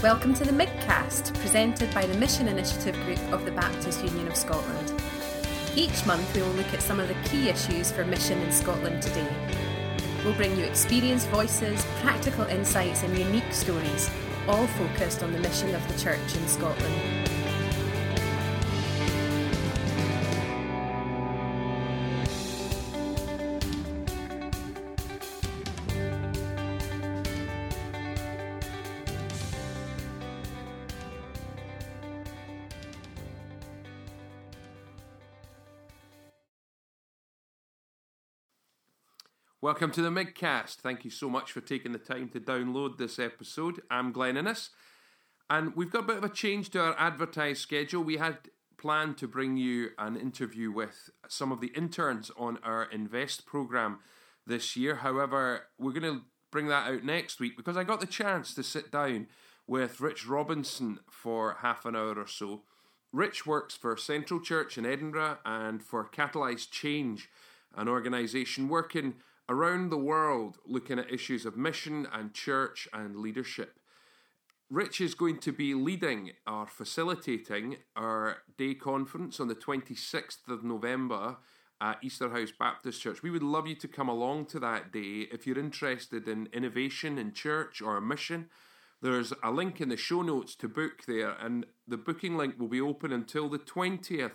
Welcome to the Midcast, presented by the Mission Initiative Group of the Baptist Union of Scotland. Each month we will look at some of the key issues for mission in Scotland today. We'll bring you experienced voices, practical insights, and unique stories, all focused on the mission of the Church in Scotland. Welcome to the Midcast. Thank you so much for taking the time to download this episode. I'm Glenn Innes, and we've got a bit of a change to our advertised schedule. We had planned to bring you an interview with some of the interns on our Invest program this year. However, we're going to bring that out next week because I got the chance to sit down with Rich Robinson for half an hour or so. Rich works for Central Church in Edinburgh and for Catalyse Change, an organisation working around the world looking at issues of mission and church and leadership. Rich is going to be leading or facilitating our day conference on the 26th of November at Easterhouse Baptist Church. We would love you to come along to that day if you're interested in innovation in church or mission. There's a link in the show notes to book there, and the booking link will be open until the 20th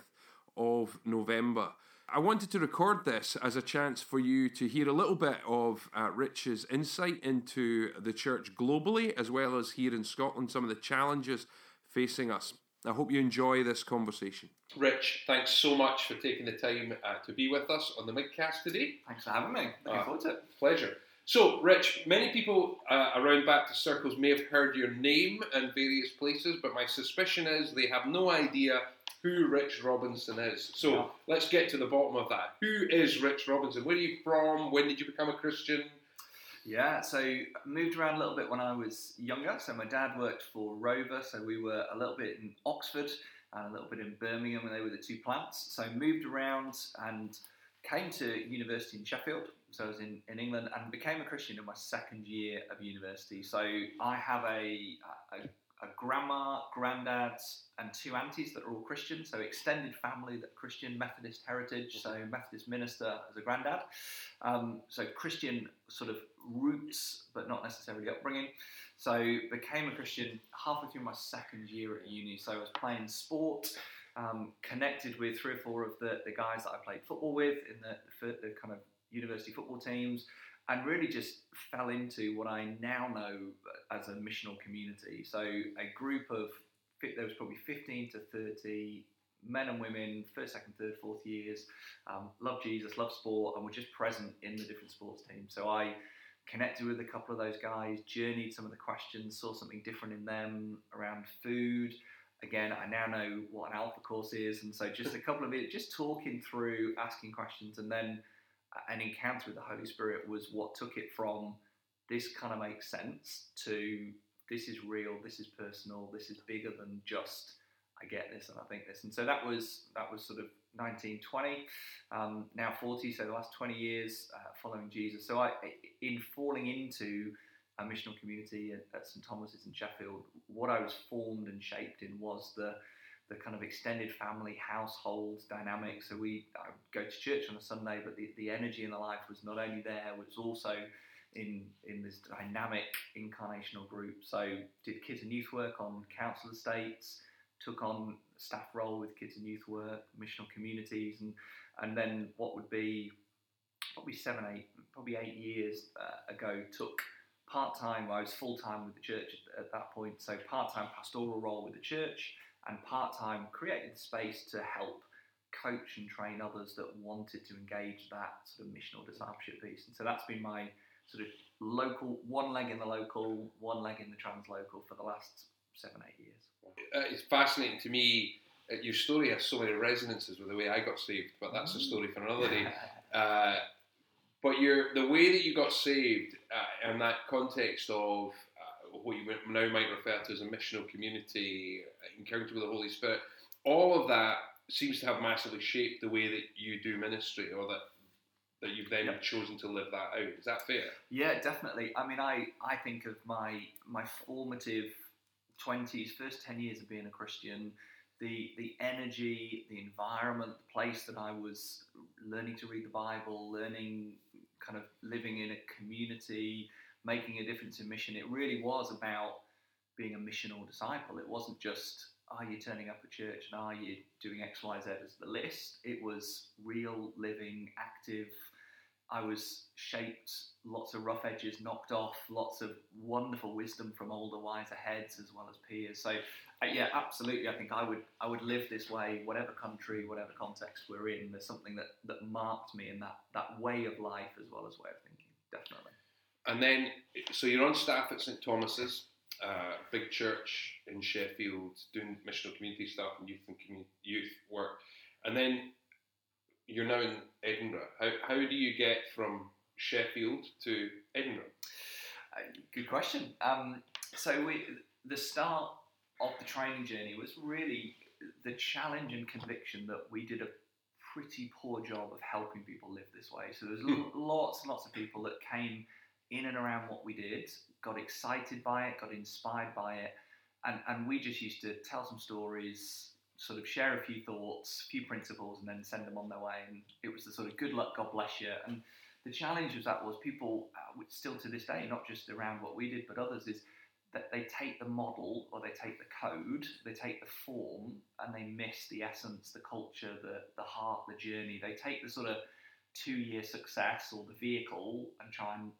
of November. I wanted to record this as a chance for you to hear a little bit of uh, Rich's insight into the church globally, as well as here in Scotland, some of the challenges facing us. I hope you enjoy this conversation. Rich, thanks so much for taking the time uh, to be with us on the Midcast today. Thanks for having me. Looking uh, forward to it. Pleasure. So, Rich, many people uh, around Baptist circles may have heard your name in various places, but my suspicion is they have no idea who Rich Robinson is. So yeah. let's get to the bottom of that. Who is Rich Robinson? Where are you from? When did you become a Christian? Yeah, so I moved around a little bit when I was younger. So my dad worked for Rover, so we were a little bit in Oxford and a little bit in Birmingham, and they were the two plants. So I moved around and came to university in Sheffield. So I was in, in England and became a Christian in my second year of university. So I have a, a a grandma, granddad, and two aunties that are all Christian, so extended family that Christian Methodist heritage, so Methodist minister as a granddad. Um, so Christian sort of roots, but not necessarily upbringing. So became a Christian halfway through my second year at uni. So I was playing sport, um, connected with three or four of the, the guys that I played football with in the, the kind of university football teams and really just fell into what I now know as a missional community. So a group of there was probably 15 to 30 men and women, first, second, third, fourth years, um, love Jesus, love sport, and were just present in the different sports teams. So I connected with a couple of those guys, journeyed some of the questions, saw something different in them around food. Again, I now know what an alpha course is, and so just a couple of it, just talking through, asking questions, and then an encounter with the Holy Spirit was what took it from this kind of makes sense to this is real, this is personal, this is bigger than just I get this and I think this. And so that was that was sort of 1920, um, now 40. So the last 20 years uh, following Jesus. So I, in falling into a missional community at, at St Thomas's in Sheffield, what I was formed and shaped in was the the kind of extended family household dynamic. So we I go to church on a Sunday, but the, the energy in the life was not only there, it was also in in this dynamic incarnational group. So did kids and youth work on council estates, took on staff role with kids and youth work, missional communities, and and then what would be probably seven, eight, probably eight years uh, ago took part time. I was full time with the church at, at that point, so part time pastoral role with the church and part time created space to help coach and train others that wanted to engage that sort of missional discipleship piece. And so that's been my sort of local, one leg in the local, one leg in the translocal for the last seven, eight years. Uh, it's fascinating to me. Uh, your story has so many resonances with the way I got saved, but that's a mm. story for another day. Uh, but your the way that you got saved uh, in that context of what you now might refer to as a missional community, encounter with the Holy Spirit, all of that seems to have massively shaped the way that you do ministry or that that you've then chosen to live that out. Is that fair? Yeah, definitely. I mean, I, I think of my my formative twenties, first ten years of being a Christian, the the energy, the environment, the place that I was learning to read the Bible, learning, kind of living in a community, making a difference in mission. It really was about being a missional disciple. It wasn't just are you turning up at church and are you doing X, Y, Z as the list. It was real, living, active. I was shaped, lots of rough edges knocked off, lots of wonderful wisdom from older, wiser heads as well as peers. So, uh, yeah, absolutely. I think I would I would live this way, whatever country, whatever context we're in. There's something that that marked me in that that way of life as well as way of thinking. Definitely. And then, so you're on staff at St Thomas's uh, big church in Sheffield doing missional community stuff and youth and community, youth work. And then you're now in Edinburgh. How, how do you get from Sheffield to Edinburgh? Uh, good question. Um, so we, the start of the training journey was really the challenge and conviction that we did a pretty poor job of helping people live this way. So there's lots and lots of people that came in and around what we did, got excited by it, got inspired by it, and, and we just used to tell some stories, sort of share a few thoughts, a few principles, and then send them on their way. And it was the sort of good luck, God bless you. And the challenge of that was people, uh, still to this day, not just around what we did, but others, is that they take the model or they take the code, they take the form, and they miss the essence, the culture, the, the heart, the journey. They take the sort of two year success or the vehicle and try and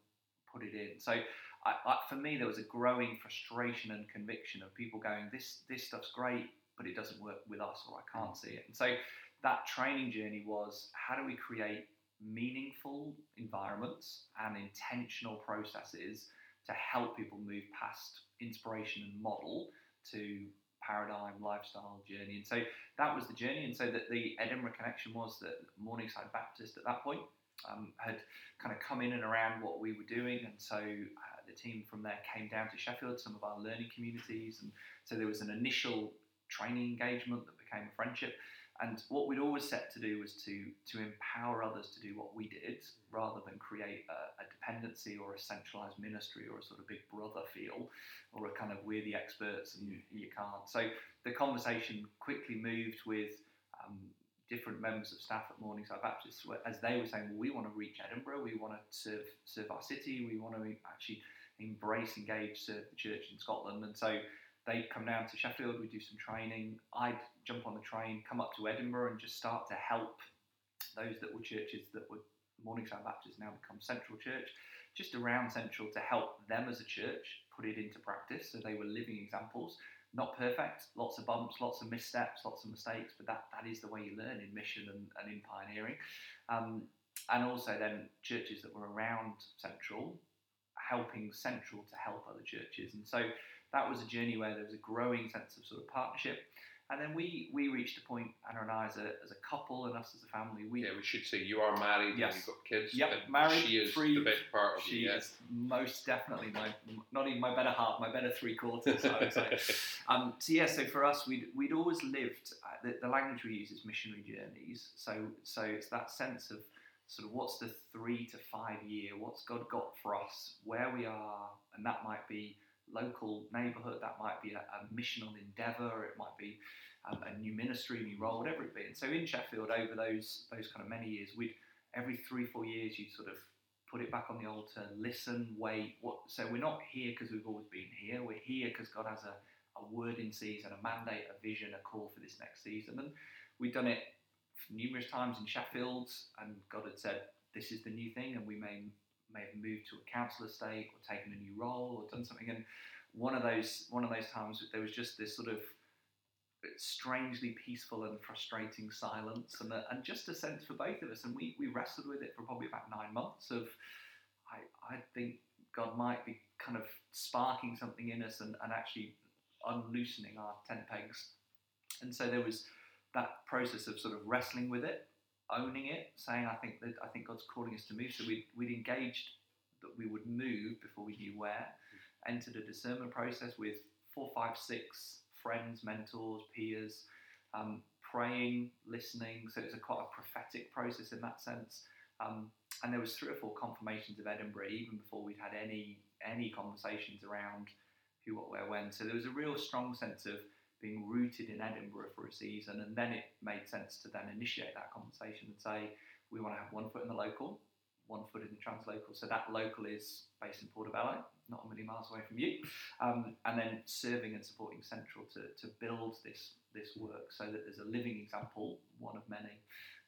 put it in. So I, I, for me, there was a growing frustration and conviction of people going, this this stuff's great, but it doesn't work with us, or I can't see it. And so that training journey was how do we create meaningful environments and intentional processes to help people move past inspiration and model to paradigm lifestyle journey and so that was the journey and so that the edinburgh connection was that morningside baptist at that point um, had kind of come in and around what we were doing, and so uh, the team from there came down to Sheffield, some of our learning communities, and so there was an initial training engagement that became a friendship. And what we'd always set to do was to to empower others to do what we did, rather than create a, a dependency or a centralized ministry or a sort of big brother feel, or a kind of we're the experts and you, you can't. So the conversation quickly moved with um, different members of staff at Morningside Baptist, as they were saying, well, we want to reach Edinburgh, we want to serve, serve our city, we want to actually embrace, engage, serve the church in Scotland. And so they'd come down to Sheffield, we'd do some training. I'd jump on the train, come up to Edinburgh, and just start to help those that were churches that were Morningside Baptist now become Central Church, just around Central to help them as a church put it into practice. So they were living examples not perfect, lots of bumps, lots of missteps, lots of mistakes, but that, that is the way you learn in mission and, and in pioneering. Um, and also then churches that were around Central, helping Central to help other churches. And so that was a journey where there was a growing sense of sort of partnership. And then we we reached a point, Anna and I, as a, as a couple and us as a family. We, yeah, we should say you are married yes. and you've got kids. Yep, married. She is free, the best part of She you, is most definitely my, not even my better half, my better three quarters, I would say. um, so yeah, so for us, we'd, we'd always lived, uh, the, the language we use is missionary journeys. So, so it's that sense of sort of what's the three to five year, what's God got for us, where we are, and that might be local neighbourhood, that might be a, a missional endeavour, it might be um, a new ministry, new role, whatever it be. And so in Sheffield, over those those kind of many years, we'd every three four years you'd sort of put it back on the altar, listen, wait. What? So we're not here because we've always been here. We're here because God has a, a word in season, a mandate, a vision, a call for this next season. And we've done it numerous times in Sheffield, and God had said, "This is the new thing," and we may may have moved to a council estate or taken a new role or done something. And one of those one of those times, there was just this sort of strangely peaceful and frustrating silence, and, a, and just a sense for both of us. And we, we wrestled with it for probably about nine months. Of I, I think God might be kind of sparking something in us and, and actually unloosening our tent pegs. And so there was that process of sort of wrestling with it, owning it, saying, I think that I think God's calling us to move. So we'd, we'd engaged that we would move before we knew where, entered a discernment process with four, five, six friends, mentors, peers, um, praying, listening. So it's a quite a prophetic process in that sense. Um, and there was three or four confirmations of Edinburgh even before we'd had any any conversations around who, what, where, when. So there was a real strong sense of being rooted in Edinburgh for a season, and then it made sense to then initiate that conversation and say we want to have one foot in the local, one foot in the translocal. So that local is based in Portobello, not a million miles away from you, um, and then serving and supporting Central to, to build this this work so that there's a living example, one of many.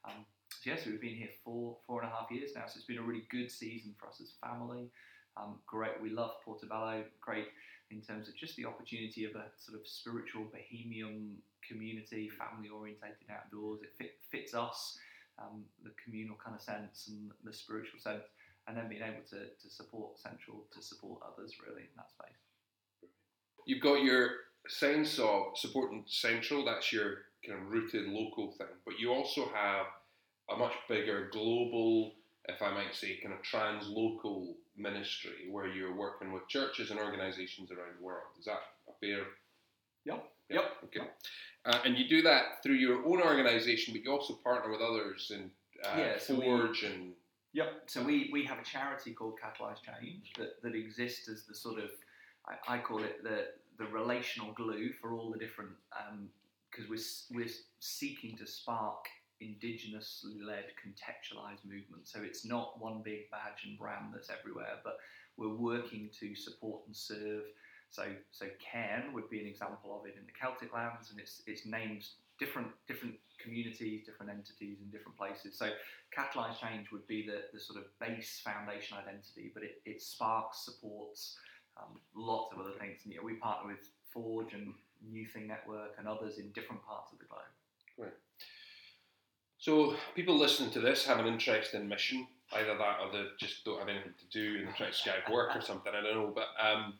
Um, so yes, we've been here for four and a half years now, so it's been a really good season for us as family. Um, great, we love Portobello. Great in terms of just the opportunity of a sort of spiritual bohemian community, family orientated outdoors. It fit, fits us, um, the communal kind of sense and the spiritual sense, and then being able to, to support Central, to support others really in that space. You've got your sense of supporting Central, that's your kind of rooted local thing, but you also have a much bigger global, if I might say, kind of trans-local ministry where you're working with churches and organisations around the world. Is that a fair? Yep. Yep. Okay. Yep. Uh, and you do that through your own organisation, but you also partner with others and uh, yeah, so Forge we, and. Yep. So we, we have a charity called Catalyse Change that, that exists as the sort of I, I call it the the relational glue for all the different because um, we're we're seeking to spark indigenously led contextualized movement. So it's not one big badge and brand that's everywhere, but we're working to support and serve. So so Cairn would be an example of it in the Celtic lands, and it's it's named different different communities, different entities in different places. So Catalyse Change would be the, the sort of base foundation identity, but it, it sparks, supports um, lots of other things. And yeah, we partner with Forge and New Thing Network and others in different parts of the globe. Right. So people listening to this have an interest in mission, either that or they just don't have anything to do and try to Skype work or something. I don't know, but um,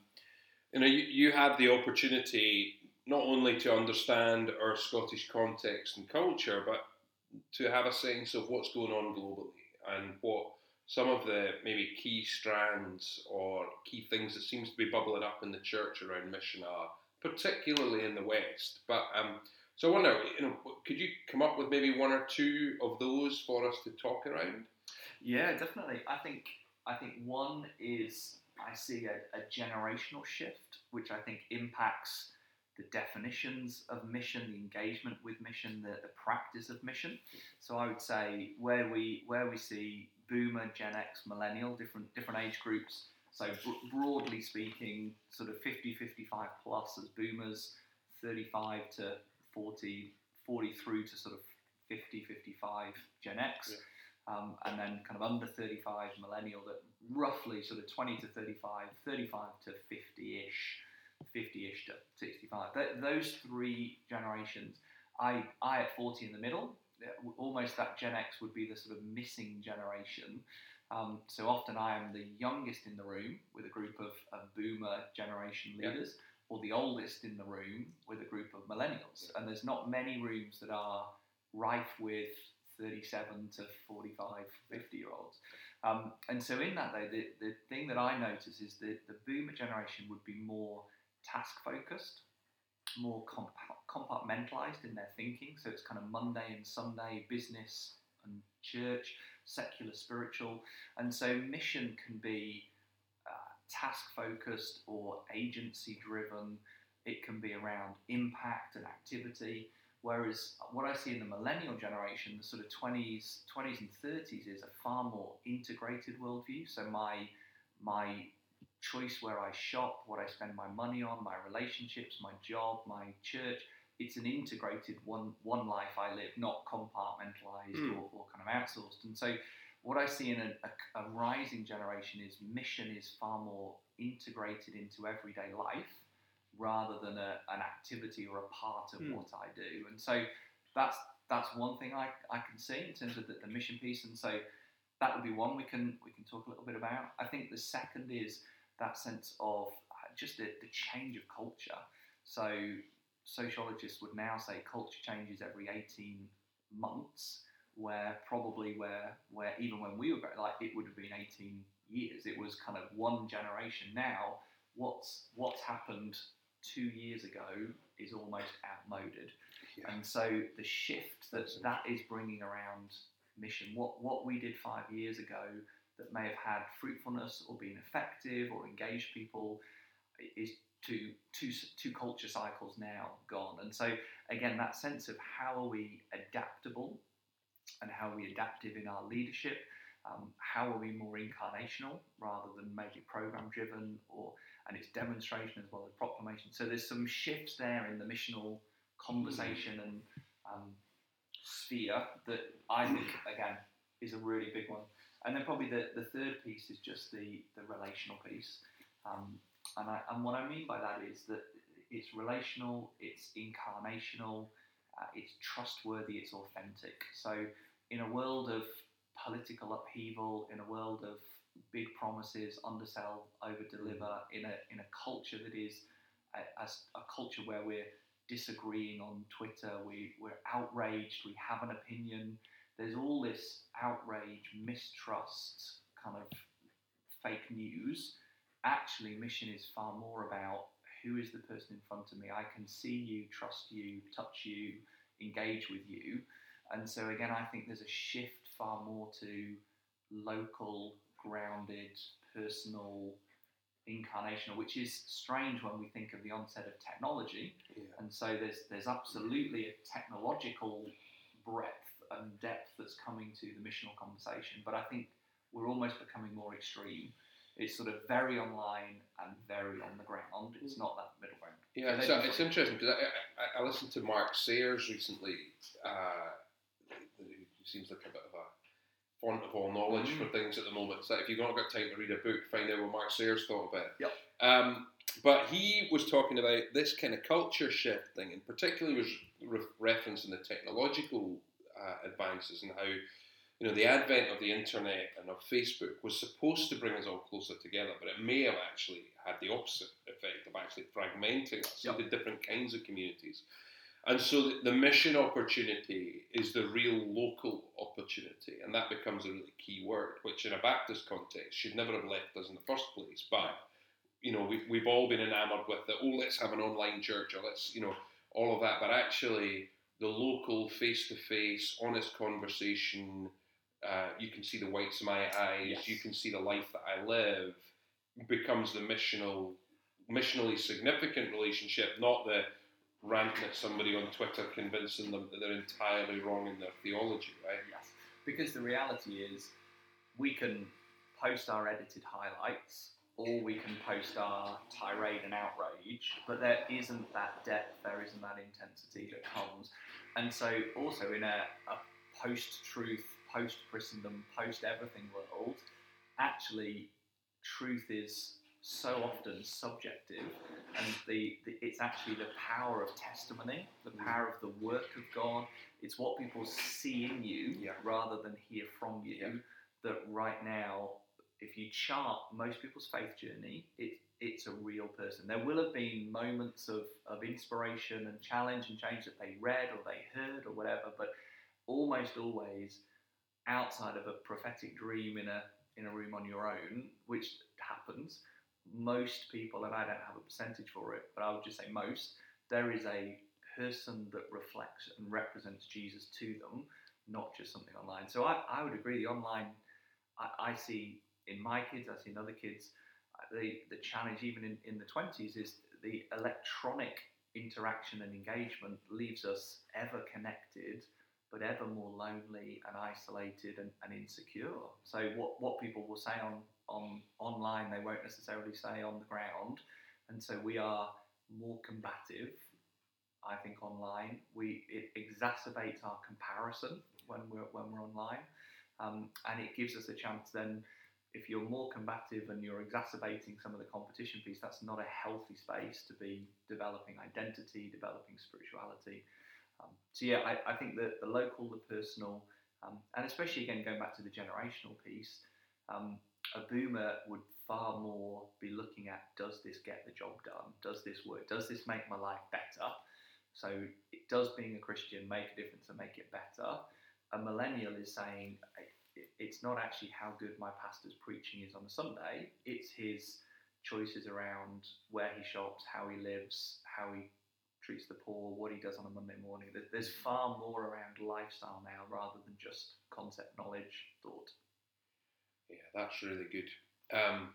you know, you, you have the opportunity not only to understand our Scottish context and culture, but to have a sense of what's going on globally and what some of the maybe key strands or key things that seems to be bubbling up in the church around mission are, particularly in the West. But um, so I wonder, you know, could you come up with maybe one or two of those for us to talk around? Yeah, definitely. I think I think one is I see a, a generational shift, which I think impacts the definitions of mission, the engagement with mission, the, the practice of mission. So I would say where we where we see boomer, Gen X, millennial, different different age groups. So broadly speaking, sort of 50, 55 plus as boomers, 35 to 40, 40 through to sort of 50, 55 Gen X. Yeah. Um, and then kind of under 35 millennial that roughly sort of 20 to 35, 35 to 50-ish, 50-ish to 65. Th- those three generations, I, I at 40 in the middle, almost that Gen X would be the sort of missing generation. Um, so often I am the youngest in the room with a group of, of boomer generation leaders, or the oldest in the room with a group of millennials. And there's not many rooms that are rife with 37 to 45, 50 year olds. Um, and so, in that, though, the, the thing that I notice is that the boomer generation would be more task focused, more comp- compartmentalized in their thinking. So, it's kind of Monday and Sunday, business and church, secular, spiritual. And so, mission can be task focused or agency driven. It can be around impact and activity. Whereas what I see in the millennial generation, the sort of 20s, 20s and 30s, is a far more integrated worldview. So my my choice where I shop, what I spend my money on, my relationships, my job, my church, it's an integrated one one life I live, not compartmentalized mm. or, or kind of outsourced. And so what I see in a, a, a, rising generation is mission is far more integrated into everyday life rather than a, an activity or a part of mm. what I do. And so that's that's one thing I, I can see in terms of the, the mission piece. And so that would be one we can we can talk a little bit about. I think the second is that sense of uh, just the, the change of culture. So sociologists would now say culture changes every 18 months where probably where where even when we were growing, like it would have been 18 years. It was kind of one generation. Now, what's what's happened two years ago is almost outmoded, yeah. and so the shift that that is bringing around mission, what what we did five years ago that may have had fruitfulness or been effective or engaged people, is two, two, two culture cycles now gone. And so, again, that sense of how are we adaptable and how are we adaptive in our leadership? Um, how are we more incarnational rather than maybe program driven or and it's demonstration as well as proclamation. So there's some shifts there in the missional conversation and um, sphere that I think again is a really big one. And then probably the, the third piece is just the, the relational piece. Um, and, I, and what I mean by that is that it's relational, it's incarnational, uh, it's trustworthy, it's authentic. So in a world of political upheaval, in a world of big promises, undersell, over deliver, in a in a culture that is a, as a culture where we're disagreeing on Twitter, we, we're outraged, we have an opinion. There's all this outrage, mistrust, kind of fake news. Actually, mission is far more about who is the person in front of me. I can see you, trust you, touch you, engage with you. And so, again, I think there's a shift far more to local, grounded, personal, incarnational, which is strange when we think of the onset of technology. Yeah. And so there's there's absolutely a technological breadth and depth that's coming to the missional conversation. But I think we're almost becoming more extreme. It's sort of very online and very on the ground. It's not that middle ground. Yeah, So they- it's interesting because I, I, I listened to Mark Sayers recently, uh, who seems like a bit of a font of all knowledge Mm. for things at the moment. So if you've not got time to read a book, find out what Mark Sayers thought about it. Yep. Um, but he was talking about this kind of culture shift thing, and particularly was re- referencing the technological uh, advances and how you know the advent of the internet and of Facebook was supposed to bring us all closer together, but it may have actually had the opposite effect of actually fragmenting us Yep. into different kinds of communities. And so the, the mission opportunity is the real local opportunity, and that becomes a really key word, which in a Baptist context should never have left us in the first place. But you know, we've, we've all been enamored with the oh, let's have an online church, or let's you know all of that. But actually, the local, face-to-face, honest conversation. Uh, you can see the whites of my eyes. Yes. You can see the life that I live. Becomes the missional, missionally significant relationship, not the ranting at somebody on Twitter, convincing them that they're entirely wrong in their theology, right? Yes. Because the reality is, we can post our edited highlights, or we can post our tirade and outrage, but there isn't that depth, there isn't that intensity that comes. And so, also in a, a post truth, post Christendom, post everything world, actually, truth is so often subjective, and the, the it's actually the power of testimony, the mm. power of the work of God. It's what people see in you Yeah. rather than hear from you. Yeah. That right now, if you chart most people's faith journey, it, it's a real person. There will have been moments of, of inspiration and challenge and change that they read or they heard or whatever, but almost always outside of a prophetic dream in a in a room on your own, which happens, most people, and I don't have a percentage for it, but I would just say most, there is a person that reflects and represents Jesus to them, not just something online. So I, I would agree, the online, I, I see in my kids, I see in other kids, uh, the, the challenge even in, in the 20s is the electronic interaction and engagement leaves us ever connected but ever more lonely and isolated and, and insecure. So what, what people will say on, on online, they won't necessarily say on the ground. And so we are more combative, I think, online. We it exacerbates our comparison when we're when we're online. Um, and it gives us a chance then if you're more combative and you're exacerbating some of the competition piece, that's not a healthy space to be developing identity, developing spirituality. Um, so yeah, I, I think that the local, the personal, um, and especially again going back to the generational piece, um, a boomer would far more be looking at does this get the job done? Does this work? Does this make my life better? So it does being a Christian make a difference and make it better? A millennial is saying it's not actually how good my pastor's preaching is on a Sunday. It's his choices around where he shops, how he lives, how he treats the poor, what he does on a Monday morning. There's far more around lifestyle now rather than just concept, knowledge, thought. Yeah, that's really good. Um,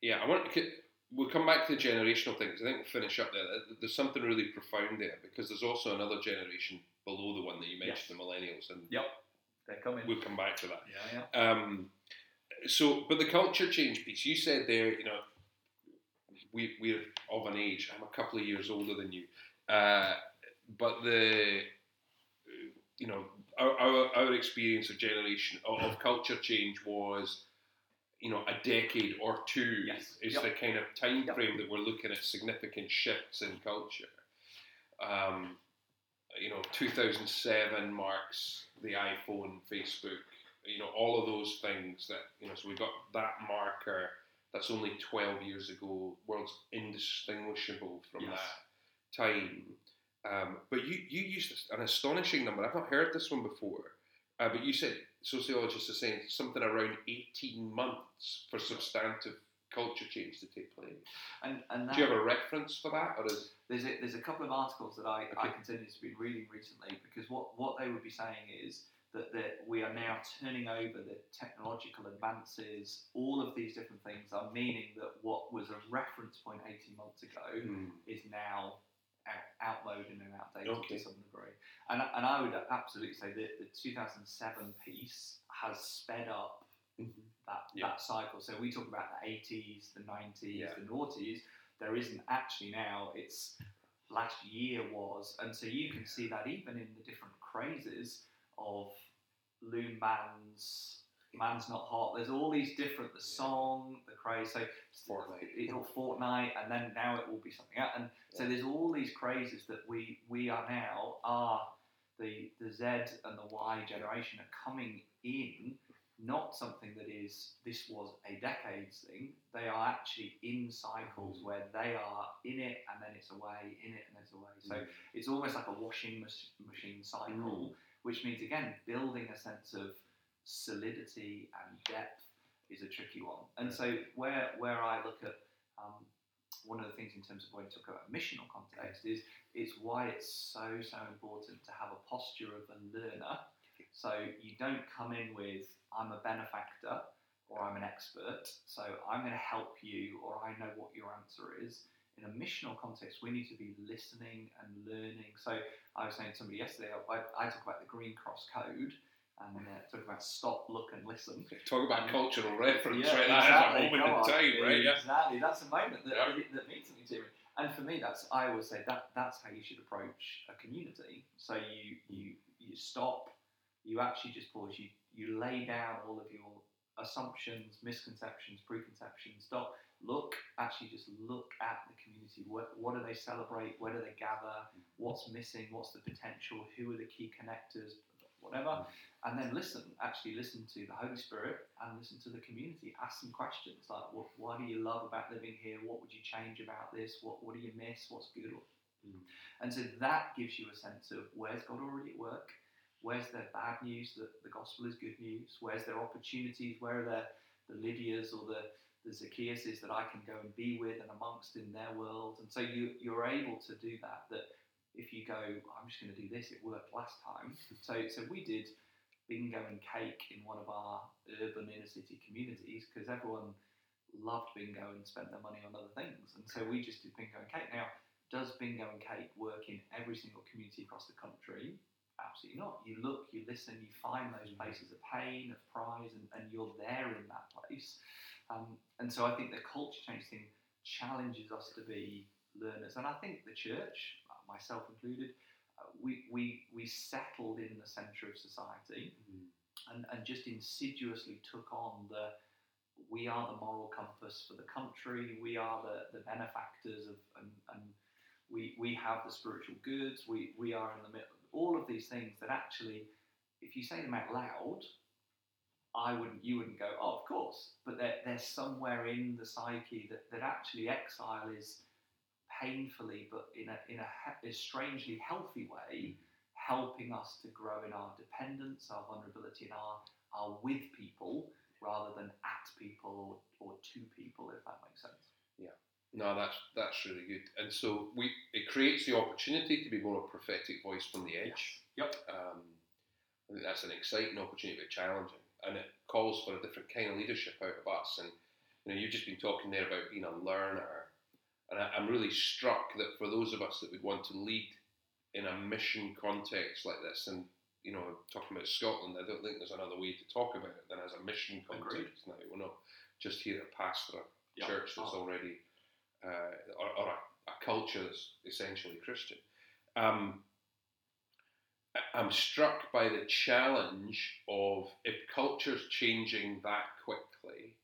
yeah, I want. c- we'll come back to the generational things. I think we'll finish up there. There's something really profound there because there's also another generation below the one that you mentioned, yes. the millennials, and yep, they're coming. We'll come back to that. Yeah, yeah. Um, so, but the culture change piece, you said there, you know, we, we're of an age. I'm a couple of years older than you, uh, but the, you know, our, our, our experience of generation of, of culture change was you know, a decade or two yes. is yep. the kind of time yep. frame that we're looking at significant shifts in culture. Um, you know, 2007 marks the iPhone, Facebook, you know, all of those things that, you know, so we've got that marker that's only 12 years ago, world's indistinguishable from yes. that time. Um, but you, you used an astonishing number. I've not heard this one before. Uh, but you said sociologists are saying something around 18 months for substantive culture change to take place. And, and Do you have a reference for that? Or is... there's, a, there's a couple of articles that I, okay. I continuously been reading recently because what, what they would be saying is that, that we are now turning over the technological advances, all of these different things are meaning that what was a reference point 18 months ago mm. is now out, outmoded and outdated okay. to some degree. And, and I would absolutely say that the 2007 piece has sped up mm-hmm. that, yeah. that cycle. So we talk about the 80s, the 90s, yeah. the noughties. There isn't actually now, it's last year was. And so you can see that even in the different crazes of loom Mans, Man's Not Hot. There's all these different, the song, the craze. So Fortnite, it, will Fortnite, and then now it will be something else. And so there's all these crazes that we we are now are the the Z and the Y generation are coming in. Not something that is this was a decades thing. They are actually in cycles where they are in it and then it's away, in it and it's away. So mm. it's almost like a washing machine cycle, mm. Which means again building a sense of solidity and depth is a tricky one. And so where where I look at um, one of the things in terms of when you talk about missional context is it's why it's so so important to have a posture of a learner. So you don't come in with I'm a benefactor or I'm an expert, so I'm going to help you or I know what your answer is. In a missional context, we need to be listening and learning. So I was saying to somebody yesterday, I, I talk about the Green Cross Code, and uh, talk about stop, look, and listen. Talk about and, cultural reference, yeah, right? Exactly. That's a moment in time, right? Exactly. That's a moment that, yeah. that, that means something to me. And for me, that's I always say that that's how you should approach a community. So you you you stop, you actually just pause, you you lay down all of your assumptions, misconceptions, preconceptions. Stop, look, actually just look at the community. What, what do they celebrate? Where do they gather? What's missing? What's the potential? Who are the key connectors? Whatever and then listen, actually listen to the Holy Spirit and listen to the community. Ask some questions like, what, what do you love about living here? What would you change about this? What, what do you miss? What's good? Mm. And so that gives you a sense of where's God already at work? Where's there bad news that the gospel is good news? Where's there opportunities? Where are there the Lydias or the, the Zacchaeuses that I can go and be with and amongst in their world? And so you, you're able to do that. That if you go, I'm just going to do this, it worked last time. So, so we did bingo and cake in one of our urban inner city communities because everyone loved bingo and spent their money on other things. And so we just did bingo and cake. Now, does bingo and cake work in every single community across the country? Absolutely not. You look, you listen, you find those mm. places of pain, of pride, and, and you're there in that place. Um, and so I think the culture change thing challenges us to be learners. And I think the church, myself included, we, we, we settled in the centre of society mm. and, and just insidiously took on the we are the moral compass for the country, we are the, the benefactors of, and, and we, we have the spiritual goods, we, we are in the middle, all of these things that actually, if you say them out loud, I wouldn't, you wouldn't go, oh, of course, but they're, they're somewhere in the psyche that, that actually exile is painfully, but in a, in a, a strangely healthy way, helping us to grow in our dependence, our vulnerability, and our, our with people rather than at people or, or to people, if that makes sense. Yeah. No, that's that's really good. And so we it creates the opportunity to be more of a prophetic voice from the edge. Yep. Um, I think that's an exciting opportunity, but challenging, and it calls for a different kind of leadership out of us. And you know, you've just been talking there about being a learner, and I, I'm really struck that for those of us that would want to lead in a mission context like this, and you know, talking about Scotland, I don't think there's another way to talk about it than as a mission context Agreed. now. We're not just here to pastor a Yeah. church that's Oh. already, uh, or, or a, a culture that's essentially Christian. Um, I'm struck by the challenge of if culture's changing that quickly,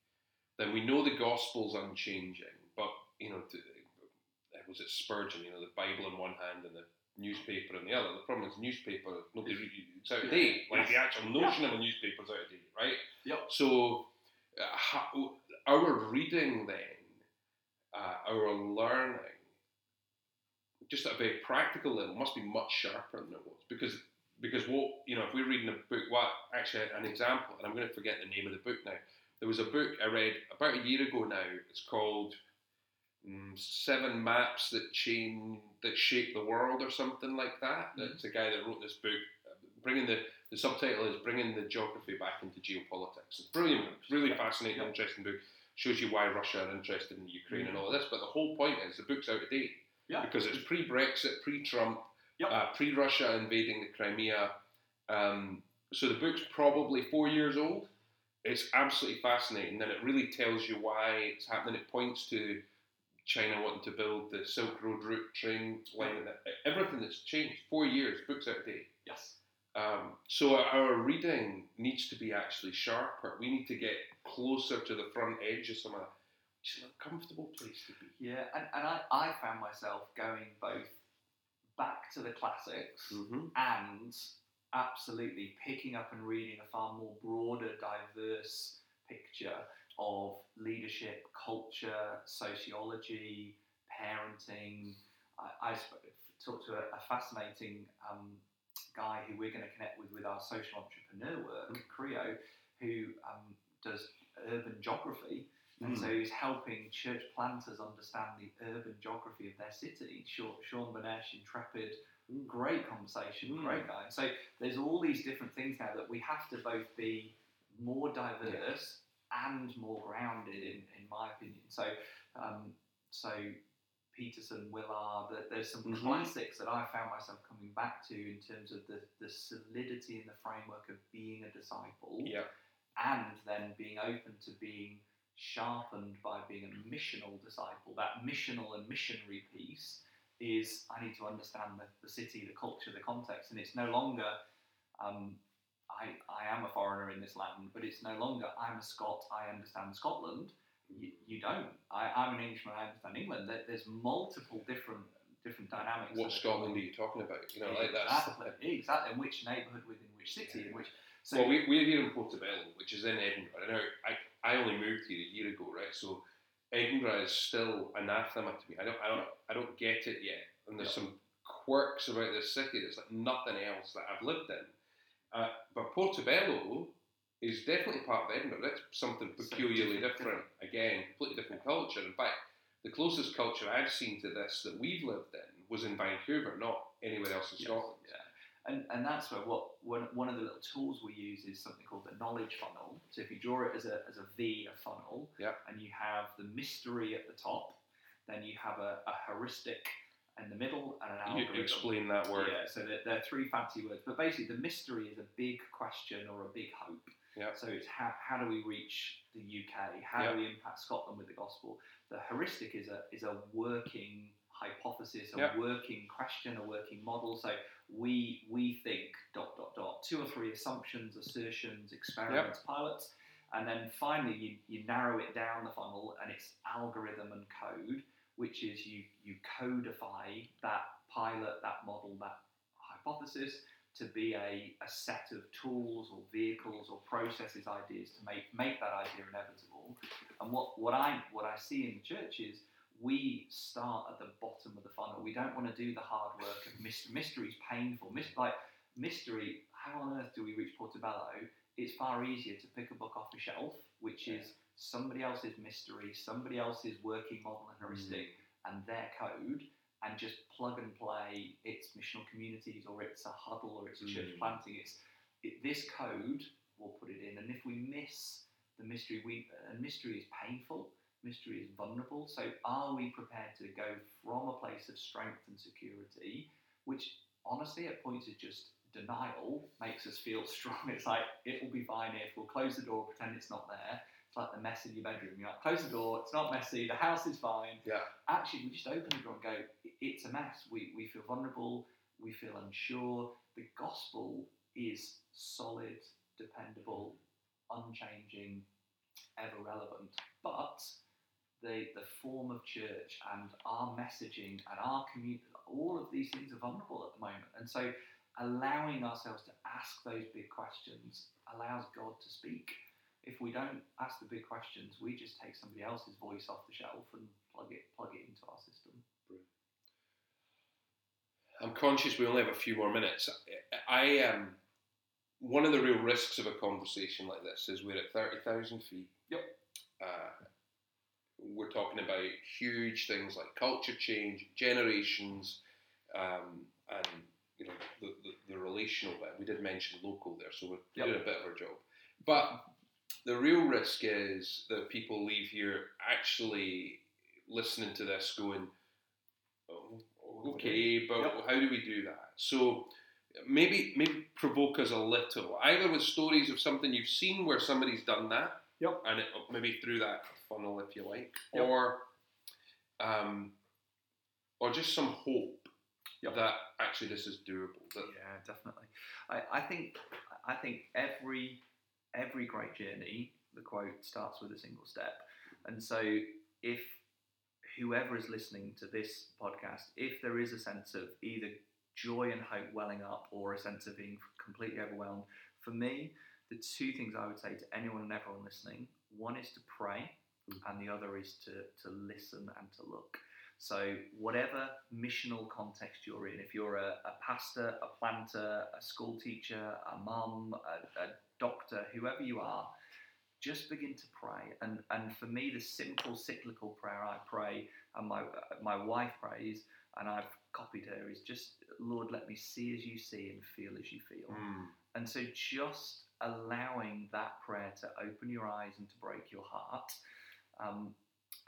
then we know the gospel's unchanging, but you know, to, was it Spurgeon? You know, the Bible in one hand and the newspaper in the other. The problem is, newspaper nobody it's out of date. Like the actual notion of a newspaper's out of date, right? Yep. So, uh, how, our reading then, uh, our learning, just at a very practical level, must be much sharper than it was because because what you know, if we're reading a book, what actually an example, and I'm going to forget the name of the book now. There was a book I read about a year ago now. It's called mm, Seven Maps That Change That Shape the World, or something like that. Mhm. It's a guy that wrote this book, bringing the the subtitle is bringing the geography back into geopolitics. It's brilliant. Really fascinating, interesting book. Shows you why Russia are interested in Ukraine and all of this. But the whole point is the book's out of date Yeah. because it's pre-Brexit, pre-Trump, Yep. uh, pre-Russia invading the Crimea. Um, so the book's probably four years old. It's absolutely fascinating, and it really tells you why it's happening. It points to China wanting to build the Silk Road route train line, everything that's changed. Four years, book's out of date. Yes. Um, so our reading needs to be actually sharper. We need to get closer to the front edge of some of that. Which is a comfortable place to be. Yeah, and, and I, I found myself going both back to the classics Mm-hmm. and absolutely picking up and reading a far more broader, diverse picture of leadership, culture, sociology, parenting. I, I talked to a, a fascinating um, guy who we're going to connect with with our social entrepreneur work, Creo, who um, does urban geography. And so he's helping church planters understand the urban geography of their city. Sean, Sean Benesh, Intrepid, great conversation, Mm. great guy. And So there's all these different things now that we have to both be more diverse and more grounded, in, in my opinion. So, um, so Peterson, Willard, there's some Mhm. classics that I found myself coming back to in terms of the, the solidity and the framework of being a disciple Yeah. and then being open to being sharpened by being a missional disciple. That missional and missionary piece is I need to understand the, the city, the culture, the context, and it's no longer um, I, I am a foreigner in this land, but it's no longer I'm a Scot, I understand Scotland. You, you don't. I, I'm an Englishman, I understand England. There, there's multiple different different dynamics. What Scotland are you talking about? You know, like that's. exactly, exactly. In which neighbourhood within which city, in which so well, we, we're here in Portobello, which is in Edinburgh. Now, I, I only moved here a year ago, right? So Edinburgh is still anathema to me. I don't, I don't, I don't get it yet. And there's Yeah. some quirks about this city that's like nothing else that I've lived in. Uh, but Portobello is definitely part of Edinburgh. That's something peculiarly different. Again, completely different culture. In fact, the closest culture I've seen to this that we've lived in was in Vancouver, not anywhere else in Yes, Scotland. Yeah. And, and that's where what one, one of the little tools we use is something called the knowledge funnel. So if you draw it as a, as a V, a funnel, Yeah. and you have the mystery at the top, then you have a, a heuristic in the middle and an algorithm. You explain that word. Yeah, so there are three fancy words, but basically the mystery is a big question or a big hope. Yeah. So it's how, how do we reach the UK? How Yeah. do we impact Scotland with the gospel? The heuristic is a is a working hypothesis, a Yeah. working question, a working model. So we we think dot dot dot two or three assumptions, assertions, experiments, pilots, and then finally you, you narrow it down the funnel and it's algorithm and code, which is you you codify that pilot, that model, that hypothesis to be a, a set of tools or vehicles or processes, ideas to make make that idea inevitable. And what, what I what I see in the church is we start at the bottom of the funnel. We don't want to do the hard work of mystery. Mystery is painful. Myst- like mystery, how on earth do we reach Portobello? It's far easier to pick a book off a shelf, which is somebody else's mystery, somebody else's working model and heuristic, and their code, and just plug and play its missional communities or it's a huddle or it's a church Mm. planting. It's it, this code, we'll put it in, and if we miss the mystery. We and mystery is painful. Mystery is vulnerable. So, are we prepared to go from a place of strength and security, which honestly at points is just denial, makes us feel strong. It's like it will be fine if we'll close the door, pretend it's not there. It's like the mess in your bedroom. You're like, close the door. It's not messy. The house is fine. Yeah. Actually, we just open the door and go. It's a mess. We we feel vulnerable. We feel unsure. The gospel is solid, dependable, unchanging, ever relevant. But the, the form of church and our messaging and our community, all of these things are vulnerable at the moment. And so allowing ourselves to ask those big questions allows God to speak. If we don't ask the big questions, we just take somebody else's voice off the shelf and plug it plug it into our system. I'm conscious we only have a few more minutes. I um, one of the real risks of a conversation like this is we're at thirty thousand feet. Yep. Uh, we're talking about huge things like culture change, generations, um, and you know the, the, the, relational bit. We did mention local there, so we're yep. doing a bit of our job. But the real risk is that people leave here actually listening to this, going, "Oh, okay, but yep. how do we do that? So maybe maybe provoke us a little, either with stories of something you've seen where somebody's done that, yep. and it, maybe through that funnel, if you like, yep. or um, or just some hope yep. that actually this is doable. That yeah, definitely. I, I think I think every every great journey, the quote starts with a single step, and so if whoever is listening to this podcast, if there is a sense of either joy and hope welling up or a sense of being completely overwhelmed, for me, the two things I would say to anyone and everyone listening one is to pray, mm. and the other is to, to listen and to look. So, whatever missional context you're in, if you're a, a pastor, a planter, a school teacher, a mum, a, a doctor, whoever you are, just begin to pray. And, and for me, the simple cyclical prayer I pray, and my, my wife prays, and I've copied her, is just, Lord, let me see as you see and feel as you feel. Mm. And so just allowing that prayer to open your eyes and to break your heart. Um,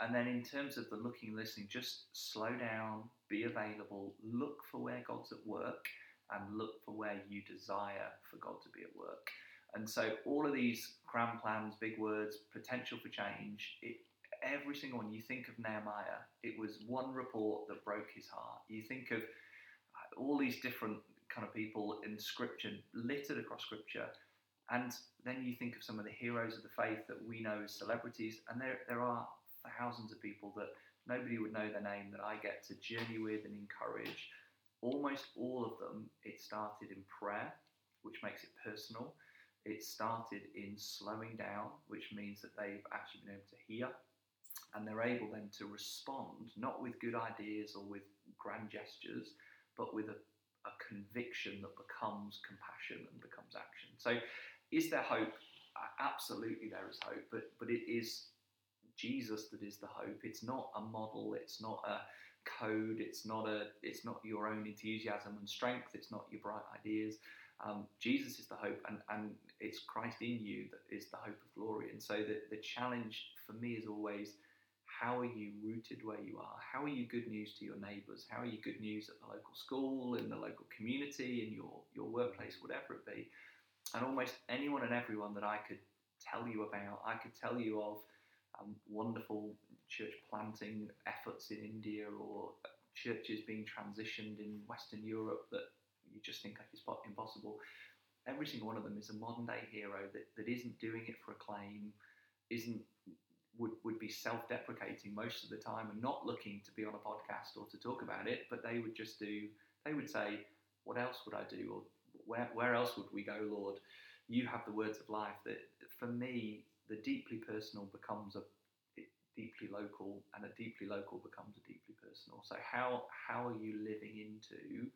and then in terms of the looking and listening, just slow down, be available, look for where God's at work, and look for where you desire for God to be at work. And so all of these grand plans, big words, potential for change, it, every single one, you think of Nehemiah, it was one report that broke his heart. You think of uh, all these different kind of people in scripture, littered across scripture, and then you think of some of the heroes of the faith that we know as celebrities, and there, there are thousands of people that nobody would know their name that I get to journey with and encourage. Almost all of them, it started in prayer, which makes it personal it started in slowing down, which means that they've actually been able to hear and they're able then to respond, not with good ideas or with grand gestures, but with a, a conviction that becomes compassion and becomes action. So, is there hope? Absolutely, there is hope, but, but it is Jesus that is the hope. It's not a model, it's not a code, it's not a it's not your own enthusiasm and strength, it's not your bright ideas. Um, Jesus is the hope, and, and it's Christ in you that is the hope of glory. And so the, the challenge for me is always how are you rooted where you are? How are you good news to your neighbours? How are you good news at the local school, in the local community, in your, your workplace, whatever it be? And almost anyone and everyone that I could tell you about, I could tell you of um, wonderful church planting efforts in India or churches being transitioned in Western Europe that you just think like impossible. Every single one of them is a modern day hero that, that isn't doing it for acclaim, isn't would, would be self deprecating most of the time and not looking to be on a podcast or to talk about it, but they would just do, they would say, What else would I do? Or where, where else would we go, Lord? You have the words of life. That for me, the deeply personal becomes a deeply local, and a deeply local becomes a deeply personal. So how how are you living into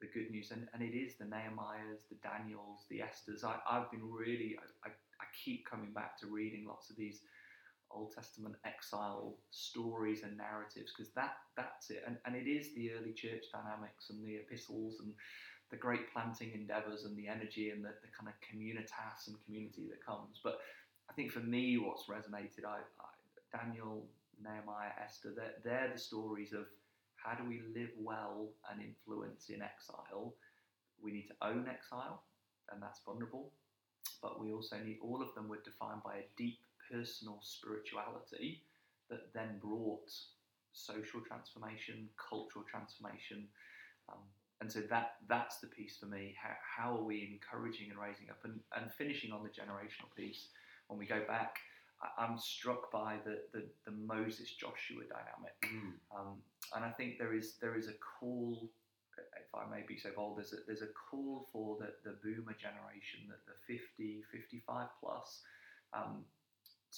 the good news, and, and it is the Nehemiahs, the Daniels, the Esthers. I, I've been really, I, I, I keep coming back to reading lots of these Old Testament exile stories and narratives because that that's it, and and it is the early church dynamics and the epistles and the great planting endeavors and the energy and the, the kind of communitas and community that comes. But I think for me, what's resonated, I, I, Daniel, Nehemiah, Esther, they're, they're the stories of how do we live well and influence in exile. We need to own exile, and that's vulnerable. But we also need, all of them were defined by a deep personal spirituality that then brought social transformation, cultural transformation. Um, and so that that's the piece for me. How, how are we encouraging and raising up and, and finishing on the generational piece? When we go back, I, am struck by the, the, the Moses Joshua dynamic. Mm. Um, and I think there is there is a call, if I may be so bold, there's a, there's a call for the, the boomer generation, that the 50, 55 plus, um,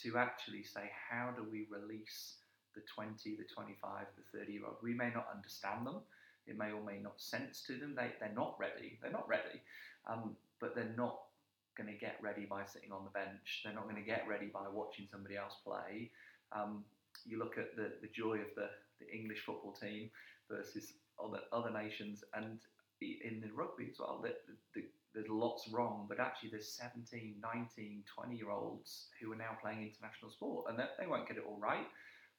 to actually say, how do we release the 20, the 25, the 30 year old? We may not understand them. It may or may not sense to them. They, they're not ready. They're not ready. Um, but they're not going to get ready by sitting on the bench. They're not going to get ready by watching somebody else play. Um, you look at the, the joy of the, the English football team versus other, other nations, and in the rugby as well. The, the, there's lots wrong, but actually there's 17, 19, 20 year olds who are now playing international sport, and they won't get it all right.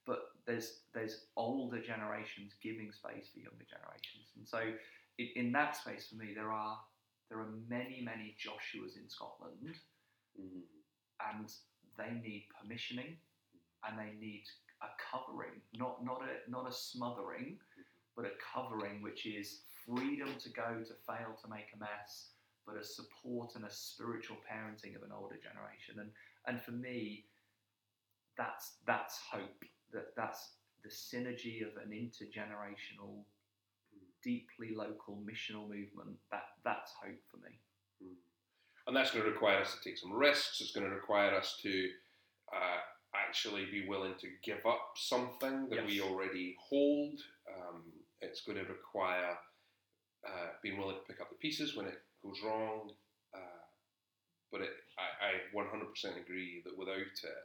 But there's there's older generations giving space for younger generations, and so in, in that space for me, there are there are many many Joshuas in Scotland, mm-hmm. and they need permissioning, and they need a covering, not not a not a smothering, but a covering which is freedom to go to fail to make a mess but a support and a spiritual parenting of an older generation. And and for me, that's that's hope. That that's the synergy of an intergenerational, deeply local missional movement. That that's hope for me. And that's going to require us to take some risks. It's going to require us to uh, actually be willing to give up something that yes. we already hold. Um, it's going to require uh, being willing to pick up the pieces when it goes wrong. Uh, but it, I, I 100% agree that without it,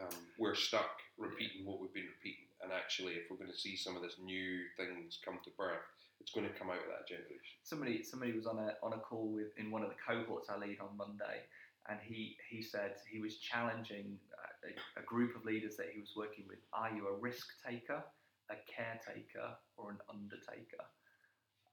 um, we're stuck repeating what we've been repeating. And actually, if we're going to see some of this new things come to birth, it's going to come out of that generation. Somebody, somebody was on a on a call with in one of the cohorts I lead on Monday, and he he said he was challenging a, a group of leaders that he was working with. Are you a risk taker, a caretaker, or an undertaker?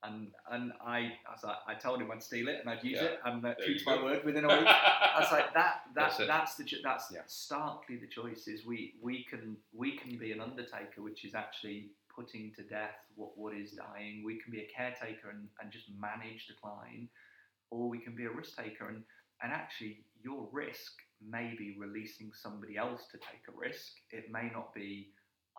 And and I, I was like, I told him I'd steal it and I'd use yeah. it, and uh, true to my word, within a week, I was like, that that that's, that's the that's yeah. starkly the choice is we we can we can be an undertaker, which is actually putting to death what what is dying. We can be a caretaker and, and just manage decline, or we can be a risk taker and and actually your risk may be releasing somebody else to take a risk. It may not be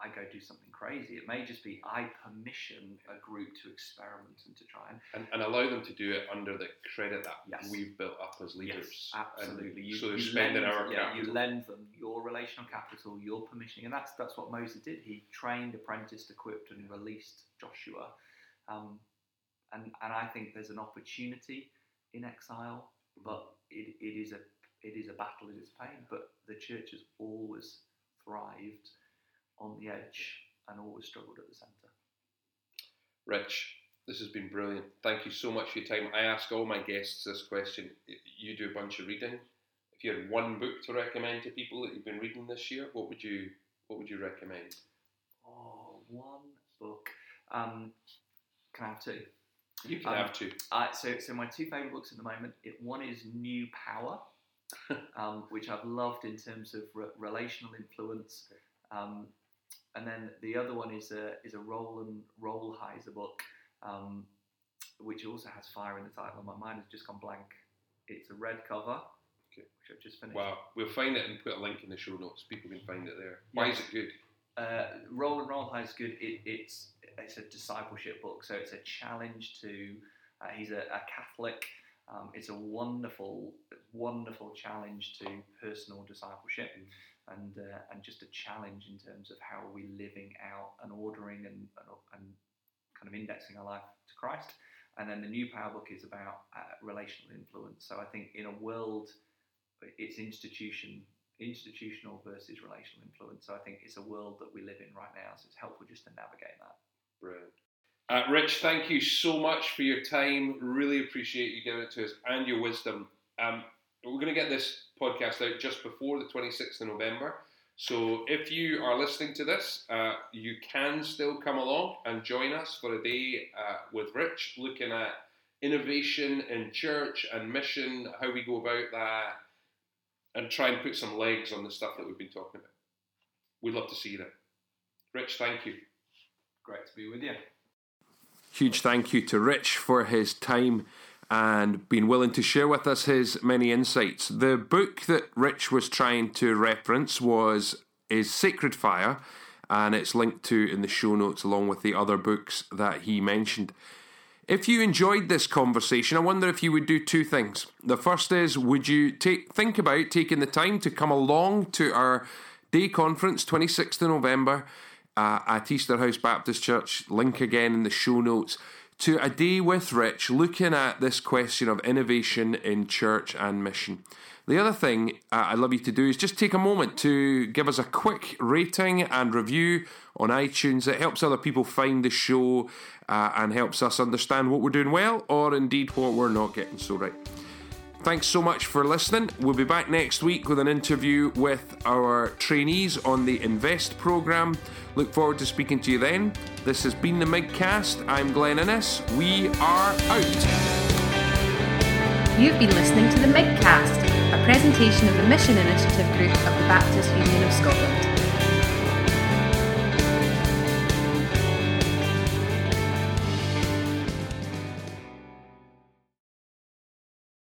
I go do something crazy. It may just be I permission a group to experiment and to try and and, and allow them to do it under the credit that yes. we've built up as leaders. Yes, absolutely. You, so they're spending lend, our yeah, You lend them your relational capital, your permissioning, and that's that's what Moses did. He trained, apprenticed, equipped, and released Joshua. Um, and and I think there's an opportunity in exile, but it, it is a it is a battle, it is pain. But the church has always thrived on the edge and always struggled at the centre. Rich, this has been brilliant. Thank you so much for your time. I ask all my guests this question. You do a bunch of reading. If you had one book to recommend to people that you've been reading this year, what would you what would you recommend? Oh, one book. Um, can I have two? You can um, have two. Uh, so, so my two favourite books at the moment. It, one is New Power, um, which I've loved in terms of re- relational influence. Um, and then the other one is a is a Roland Rolheiser book, um, which also has fire in the title. My mind has just gone blank. It's a red cover, okay. which I've just finished. Wow, we'll find it and put a link in the show notes. People can find it there. Why is it good? Uh, Roland is good. It, it's it's a discipleship book, so it's a challenge to. Uh, he's a, a Catholic. Um, it's a wonderful, wonderful challenge to personal discipleship. Mm and uh, and just a challenge in terms of how are we living out and ordering and, and, and kind of indexing our life to Christ. And then the new power book is about uh, relational influence. So I think in a world, it's institution institutional versus relational influence. So I think it's a world that we live in right now. So it's helpful just to navigate that. Brilliant. Uh, Rich, thank you so much for your time. Really appreciate you giving it to us and your wisdom. Um, we're going to get this podcast out just before the 26th of November. So if you are listening to this, uh, you can still come along and join us for a day uh, with Rich, looking at innovation in church and mission, how we go about that, and try and put some legs on the stuff that we've been talking about. We'd love to see that. Rich, thank you. Great to be with you. Huge thank you to Rich for his time and being willing to share with us his many insights. The book that Rich was trying to reference was is Sacred Fire, and it's linked to in the show notes along with the other books that he mentioned. If you enjoyed this conversation, I wonder if you would do two things. The first is, would you take think about taking the time to come along to our day conference, 26th of November, uh, at Easterhouse Baptist Church? Link again in the show notes to a day with Rich looking at this question of innovation in church and mission. The other thing uh, I'd love you to do is just take a moment to give us a quick rating and review on iTunes. It helps other people find the show uh, and helps us understand what we're doing well or indeed what we're not getting so right. Thanks so much for listening. We'll be back next week with an interview with our trainees on the Invest programme. Look forward to speaking to you then. This has been the Midcast. I'm Glenn Innes. We are out. You've been listening to the Midcast, a presentation of the Mission Initiative Group of the Baptist Union of Scotland.